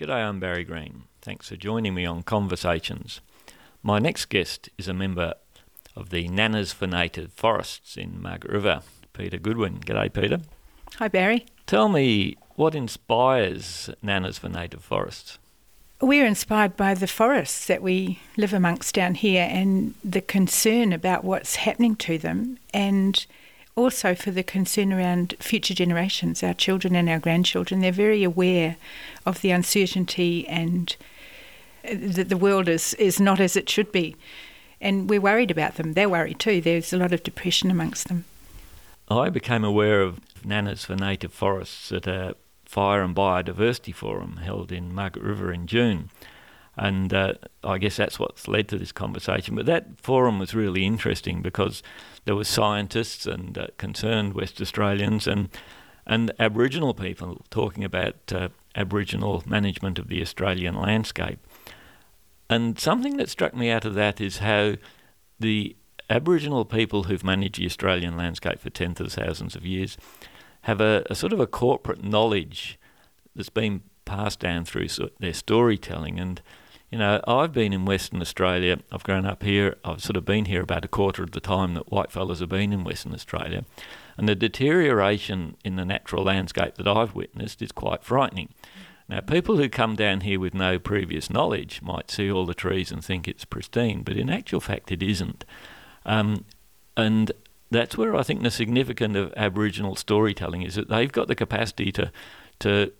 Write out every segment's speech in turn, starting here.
G'day, I'm Barry Green. Thanks for joining me on Conversations. My next guest is a member of the Nanas for Native Forests in Margaret River, Peter Goodwin. G'day, Peter. Hi, Barry. Tell me what inspires Nanas for Native Forests? We're inspired by the forests that we live amongst down here and the concern about what's happening to them, and also for the concern around future generations, our children and our grandchildren. They're very aware of the uncertainty and uh, that the world is, is not as it should be. And we're worried about them. They're worried too. There's a lot of depression amongst them. I became aware of Nanas for Native Forests at a Fire and Biodiversity Forum held in Margaret River in June. And uh, I guess that's what's led to this conversation. But that forum was really interesting because there were scientists and uh, concerned West Australians and and Aboriginal people talking about uh, Aboriginal management of the Australian landscape. And something that struck me out of that is how the Aboriginal people who've managed the Australian landscape for tens of thousands of years have a, a sort of a corporate knowledge that's been passed down through their storytelling. And, you know, I've been in Western Australia, I've grown up here, I've sort of been here about a quarter of the time that white fellas have been in Western Australia. And the deterioration in the natural landscape that I've witnessed is quite frightening. Now, people who come down here with no previous knowledge might see all the trees and think it's pristine, but in actual fact, it isn't. Um, and that's where I think the significance of Aboriginal storytelling is that they've got the capacity to, to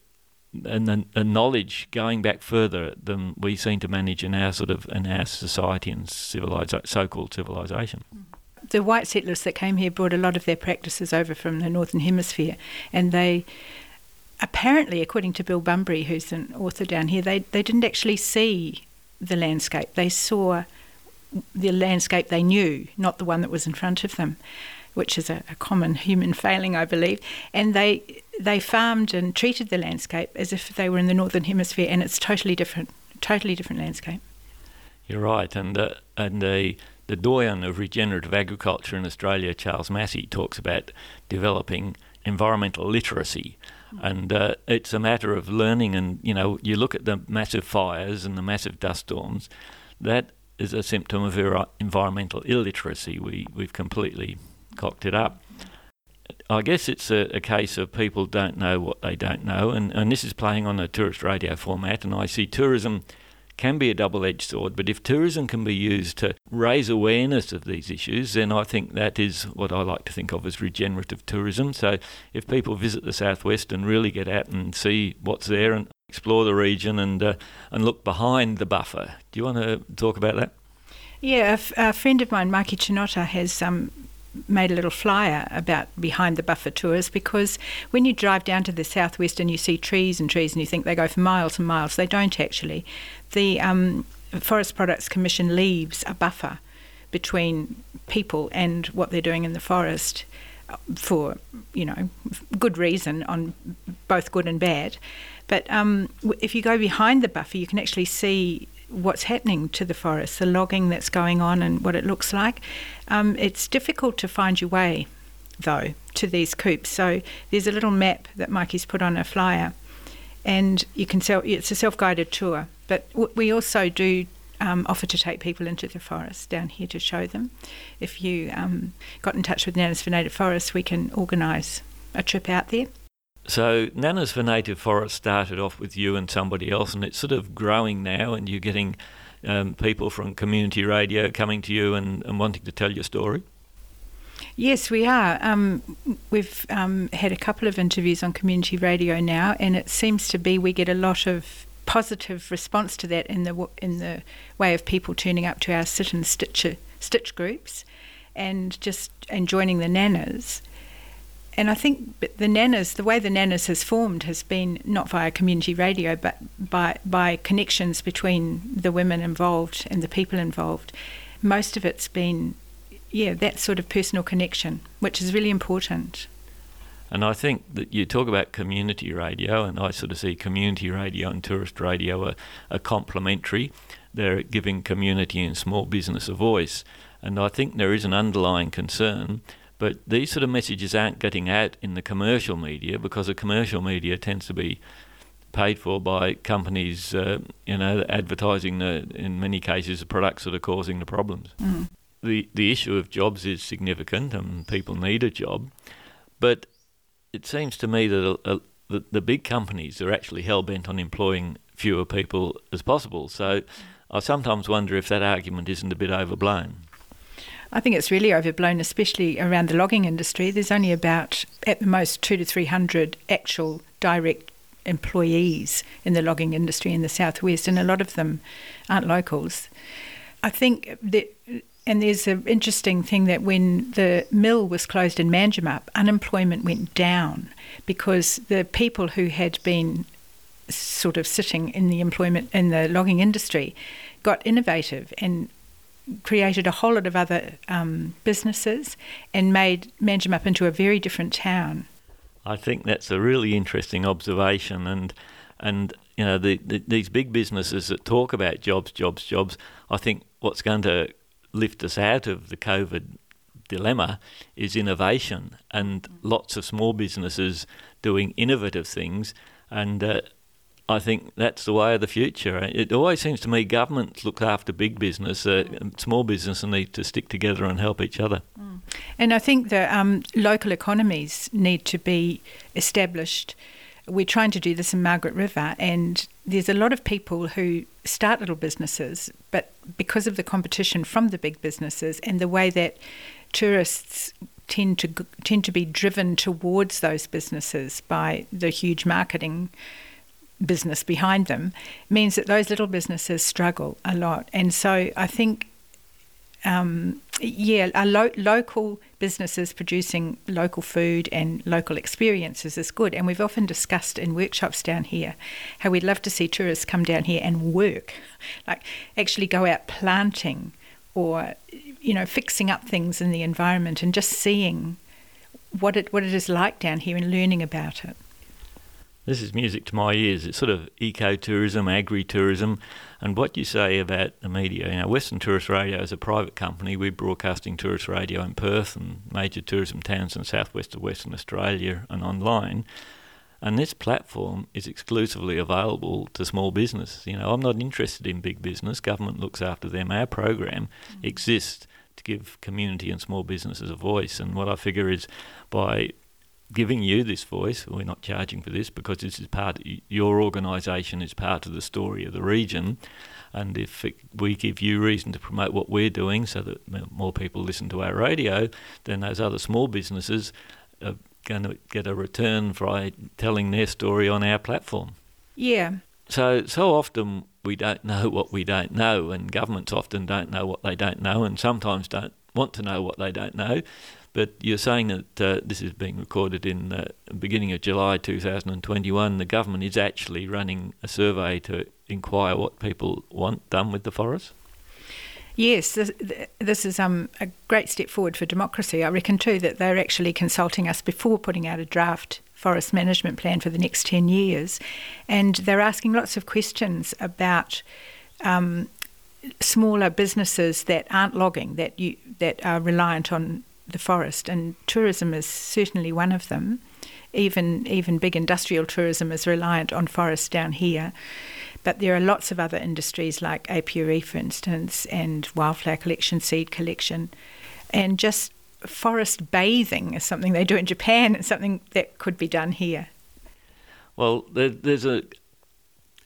and the, knowledge going back further than we seem to manage in our sort of in our society and civilization, so-called civilization. The white settlers that came here brought a lot of their practices over from the northern hemisphere, and they apparently, according to Bill Bunbury, who's an author down here, they they didn't actually see the landscape. They saw the landscape they knew, not the one that was in front of them, which is a, a common human failing, I believe. And they they farmed and treated the landscape as if they were in the northern hemisphere, and it's totally different, totally different landscape. You're right, and and the the doyen of regenerative agriculture in Australia, Charles Massy, talks about developing environmental literacy. And uh, it's a matter of learning, and you know, you look at the massive fires and the massive dust storms. That is a symptom of environmental illiteracy. We, we've completely cocked it up. I guess it's a, a, case of people don't know what they don't know, and, and this is playing on a tourist radio format, and I see tourism can be a double edged sword, but if tourism can be used to raise awareness of these issues, then I think that is what I like to think of as regenerative tourism. So if people visit the southwest and really get out and see what's there and explore the region and uh, and look behind the buffer. Do you want to talk about that? Yeah, a, f- a friend of mine, Mikey Chinotta, has um, made a little flyer about behind the buffer tours because when you drive down to the southwest and you see trees and trees and you think they go for miles and miles, they don't actually. The um, Forest Products Commission leaves a buffer between people and what they're doing in the forest for you know good reason on both good and bad. But um, if you go behind the buffer, you can actually see what's happening to the forest, the logging that's going on, and what it looks like. Um, it's difficult to find your way, though, to these coupes. So there's a little map that Mikey's put on a flyer, and you can sell. It's a self-guided tour, but we also do um, offer to take people into the forest down here to show them. If you um, got in touch with Nanas for Native Forests, we can organise a trip out there. So Nanas for Native Forest started off with you and somebody else, and it's sort of growing now, and you're getting um, people from community radio coming to you and, and, wanting to tell your story. Yes, we are. Um, we've um, had a couple of interviews on community radio now, and it seems to be we get a lot of positive response to that in the in the way of people turning up to our sit and stitch stitch groups, and just and joining the nanas and I think the Nanas, the way the Nanas has formed has been not via community radio, but by by connections between the women involved and the people involved. Most of it's been, yeah, that sort of personal connection, which is really important. And I think that you talk about community radio, and I sort of see community radio and tourist radio are, are complementary. They're giving community and small business a voice. And I think there is an underlying concern but these sort of messages aren't getting out in the commercial media because the commercial media tends to be paid for by companies, uh, you know, advertising the, in many cases the products that are causing the problems. Mm. The the issue of jobs is significant, and people need a job, but it seems to me that a, a, the, the big companies are actually hell bent on employing fewer people as possible. So I sometimes wonder if that argument isn't a bit overblown. I think it's really overblown, especially around the logging industry. There's only about, at the most, two to three hundred actual direct employees in the logging industry in the southwest, and a lot of them aren't locals. I think that, and there's an interesting thing that when the mill was closed in Manjimup, unemployment went down because the people who had been sort of sitting in the employment in the logging industry got innovative and created a whole lot of other um, businesses and made Manjimup into a very different town. I think that's a really interesting observation, and and you know the, the, these big businesses that talk about jobs, jobs, jobs. I think what's going to lift us out of the COVID dilemma is innovation and lots of small businesses doing innovative things, and uh, I think that's the way of the future. It always seems to me governments look after big business, uh, small business need to stick together and help each other. Mm. And I think that um, local economies need to be established. We're trying to do this in Margaret River, and there's a lot of people who start little businesses, but because of the competition from the big businesses and the way that tourists tend to tend to be driven towards those businesses by the huge marketing business behind them means that those little businesses struggle a lot. And so I think, um, yeah, a lo- local businesses producing local food and local experiences is good. And we've often discussed in workshops down here how we'd love to see tourists come down here and work, like actually go out planting or, you know, fixing up things in the environment and just seeing what it what it is like down here and learning about it. This is music to my ears. It's sort of ecotourism, agri-tourism, and what you say about the media. You know, Western Tourist Radio is a private company. We're broadcasting tourist radio in Perth and major tourism towns in southwest of Western Australia and online. And this platform is exclusively available to small business. You know, I'm not interested in big business. Government looks after them. Our program mm-hmm. exists to give community and small businesses a voice. And what I figure is by giving you this voice. We're not charging for this because this is part. Your organisation is part of the story of the region, and if it, we give you reason to promote what we're doing, so that more people listen to our radio, then those other small businesses are going to get a return for telling their story on our platform. Yeah. So so often we don't know what we don't know, and governments often don't know what they don't know, and sometimes don't want to know what they don't know. But you're saying that uh, this is being recorded in the beginning of July 2021. The government is actually running a survey to inquire what people want done with the forest. Yes, this, this is um, a great step forward for democracy. I reckon too that they're actually consulting us before putting out a draft forest management plan for the next 10 years. And they're asking lots of questions about um, smaller businesses that aren't logging, that, you, that are reliant on the forest, and tourism is certainly one of them. Even even big industrial tourism is reliant on forests down here, but there are lots of other industries like apiary, for instance, and wildflower collection, seed collection, and just forest bathing is something they do in Japan. It's something that could be done here. Well, there, there's a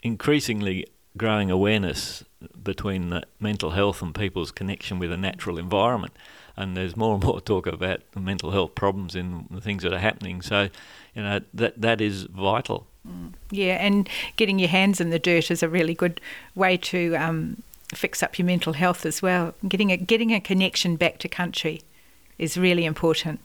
increasingly growing awareness between mental health and people's connection with a natural environment and there's more and more talk about the mental health problems in the things that are happening. So, you know, that that is vital. Mm. Yeah, and getting your hands in the dirt is a really good way to um, fix up your mental health as well. Getting a getting a connection back to country is really important.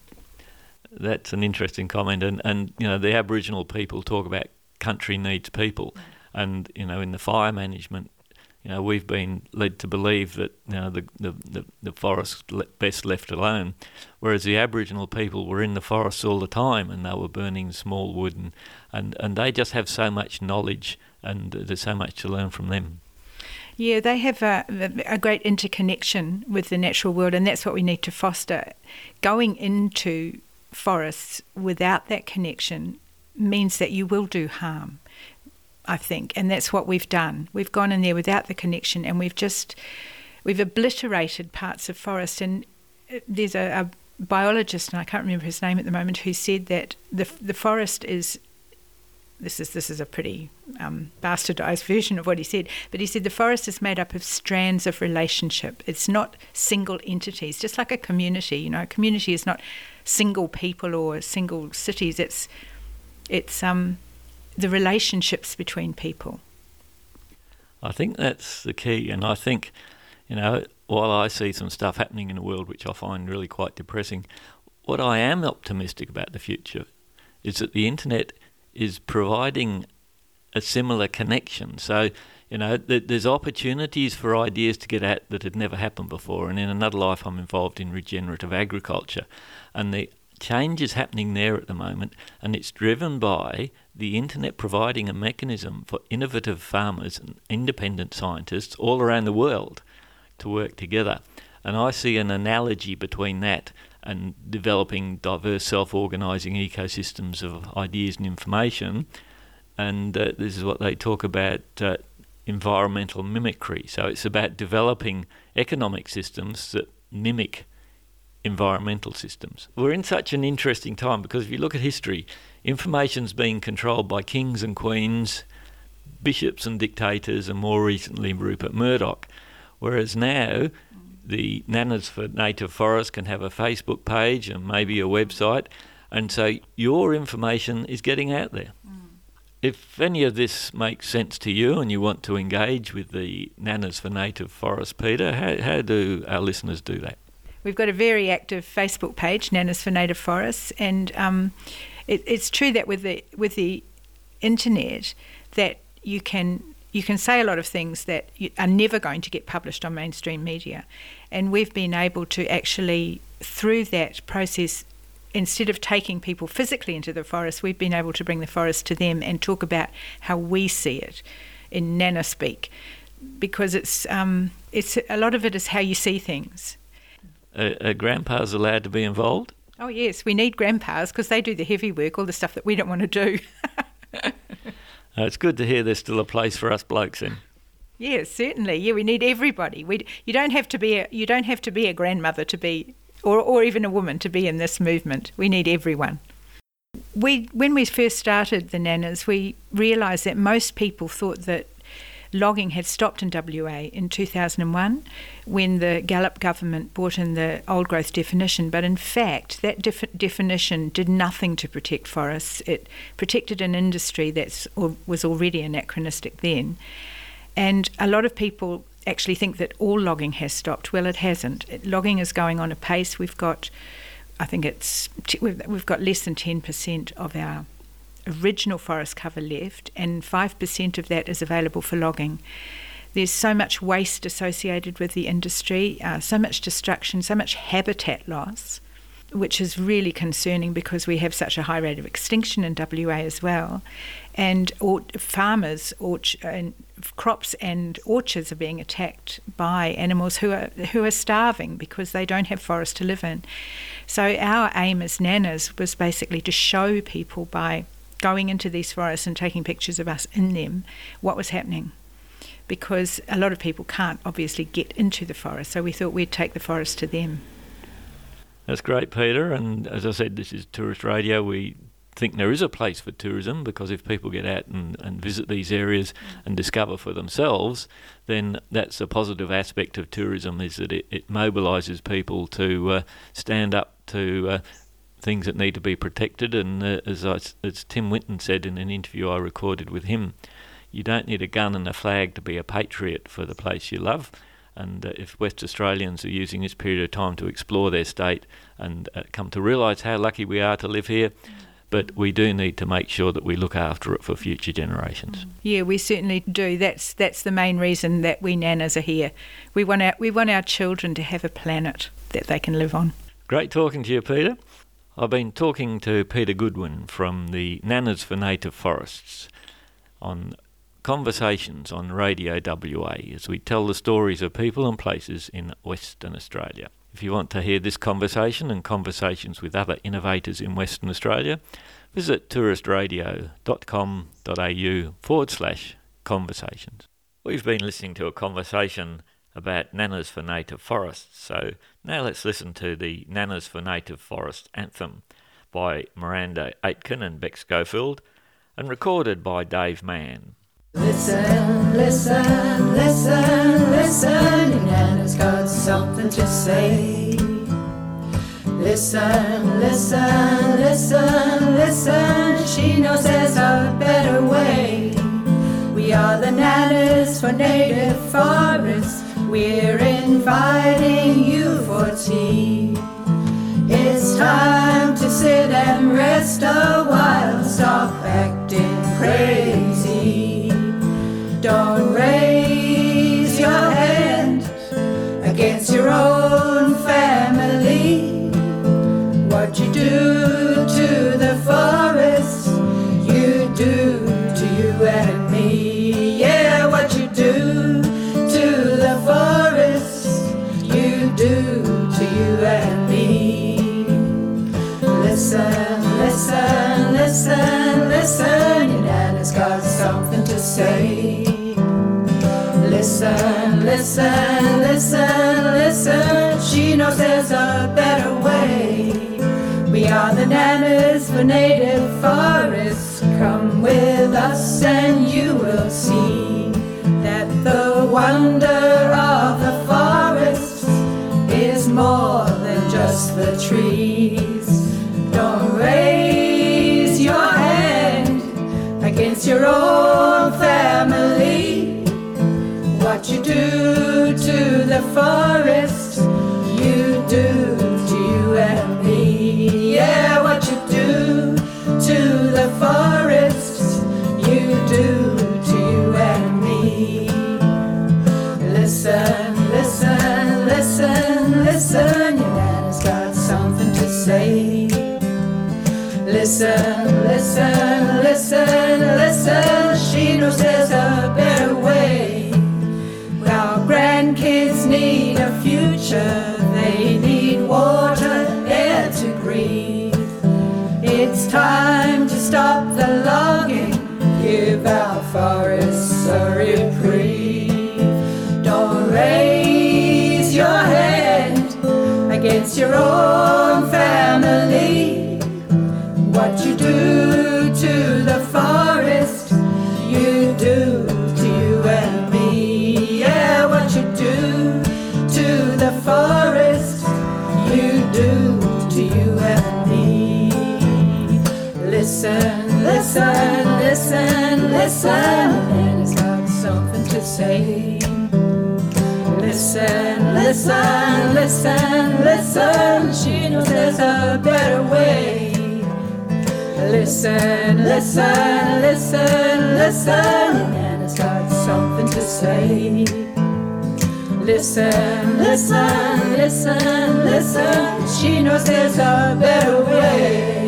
That's an interesting comment, and and you know the Aboriginal people talk about country needs people, mm. and you know in the fire management you know, we've been led to believe that you know, the, the, the, forest best left alone, whereas the Aboriginal people were in the forests all the time and they were burning small wood and, and, and they just have so much knowledge and there's so much to learn from them. Yeah, they have a, a great interconnection with the natural world, and that's what we need to foster. Going into forests without that connection means that you will do harm I think, and that's what we've done. We've gone in there without the connection, and we've just we've obliterated parts of forest. And uh, there's a, a biologist, and I can't remember his name at the moment, who said that the the forest is this is this is a pretty um, bastardized version of what he said, but he said the forest is made up of strands of relationship. It's not single entities, just like a community. You know, a community is not single people or single cities. It's it's um, the relationships between people. I think that's the key, and I think you know while I see some stuff happening in the world which I find really quite depressing, what I am optimistic about the future is that the internet is providing a similar connection. So, you know, th- there's opportunities for ideas to get at that had never happened before. And in another life, I'm involved in regenerative agriculture. And the change is happening there at the moment, and it's driven by the internet providing a mechanism for innovative farmers and independent scientists all around the world to work together. And I see an analogy between that and developing diverse self organizing ecosystems of ideas and information. And uh, this is what they talk about uh, environmental mimicry. So it's about developing economic systems that mimic environmental systems. We're in such an interesting time because if you look at history, information's being controlled by kings and queens, bishops and dictators, and more recently Rupert Murdoch. Whereas now the Nanas for Native Forest can have a Facebook page and maybe a website, and so your information is getting out there. Mm. If any of this makes sense to you and you want to engage with the Nanas for Native Forest, Peter, how, how do our listeners do that? We've got a very active Facebook page, Nanas for Native Forests, and um, it, it's true that with the with the internet, that you can you can say a lot of things that are never going to get published on mainstream media. And we've been able to actually, through that process, instead of taking people physically into the forest, we've been able to bring the forest to them and talk about how we see it in nanospeak, because it's um, it's a lot of it is how you see things. Are, grandpas allowed to be involved? Oh yes, we need grandpas because they do the heavy work, all the stuff that we don't want to do. Uh, it's good to hear there's still a place for us blokes in. Yes, certainly. Yeah, we need everybody. We you don't have to be a you don't have to be a grandmother to be or or even a woman to be in this movement. We need everyone. We when we first started the nanas, we realised that most people thought that logging had stopped in WA in 2001 when the Gallop government brought in the old growth definition. But in fact, that def- definition did nothing to protect forests. It protected an industry that was already anachronistic then. And a lot of people actually think that all logging has stopped. Well, it hasn't. It, logging is going on a pace. We've got, I think it's, we've, we've got less than 10% of our original forest cover left, and 5% of that is available for logging. There's so much waste associated with the industry, uh, so much destruction, so much habitat loss, which is really concerning because we have such a high rate of extinction in WA as well. And or, farmers, orch- and crops and orchards are being attacked by animals who are who are starving because they don't have forest to live in. So our aim as nanas was basically to show people by going into these forests and taking pictures of us in them, what was happening. Because a lot of people can't obviously get into the forest, so we thought we'd take the forest to them. That's great, Peter. And as I said, this is Tourist Radio. We think there is a place for tourism because if people get out and, and visit these areas and discover for themselves, then that's a positive aspect of tourism is that it, it mobilises people to uh, stand up to uh, things that need to be protected. And uh, as, I, as Tim Winton said in an interview I recorded with him, you don't need a gun and a flag to be a patriot for the place you love. And uh, if West Australians are using this period of time to explore their state and uh, come to realise how lucky we are to live here, but we do need to make sure that we look after it for future generations. Yeah, we certainly do. That's that's the main reason that we nanas are here. We want our we want our children to have a planet that they can live on. Great talking to you, Peter. I've been talking to Peter Goodwin from the Nanas for Native Forests on conversations on Radio WA as we tell the stories of people and places in Western Australia. If you want to hear this conversation and conversations with other innovators in Western Australia, visit touristradio.com.au forward slash conversations. We've been listening to a conversation about Nanas for Native Forests, so now let's listen to the Nanas for Native Forest anthem by Miranda Aitken and Beck Schofield and recorded by Dave Mann. Listen, listen, listen, listen, Nana's got something to say. Listen, listen, listen, listen, she knows there's a better way. We are the Nanas for native forests, we're inviting you us and you will see that the wonder of the forest is more than just the trees. Don't raise your hand against your own family. What you do Listen, listen, listen, listen, she knows there's a better way. Our grandkids need a future, they need water, air to breathe. It's time to stop the logging, give our forests a reprieve. Don't raise your hand against your own Do to the forest, you do to you and me. Yeah, what you do to the forest, you do to you and me. Listen, listen, listen, listen, and it's got something to say. Listen, listen, listen, listen, she knows there's a better way. Listen, listen, listen, listen, and it's got something to say. Listen, listen, listen, listen, she knows there's a better way.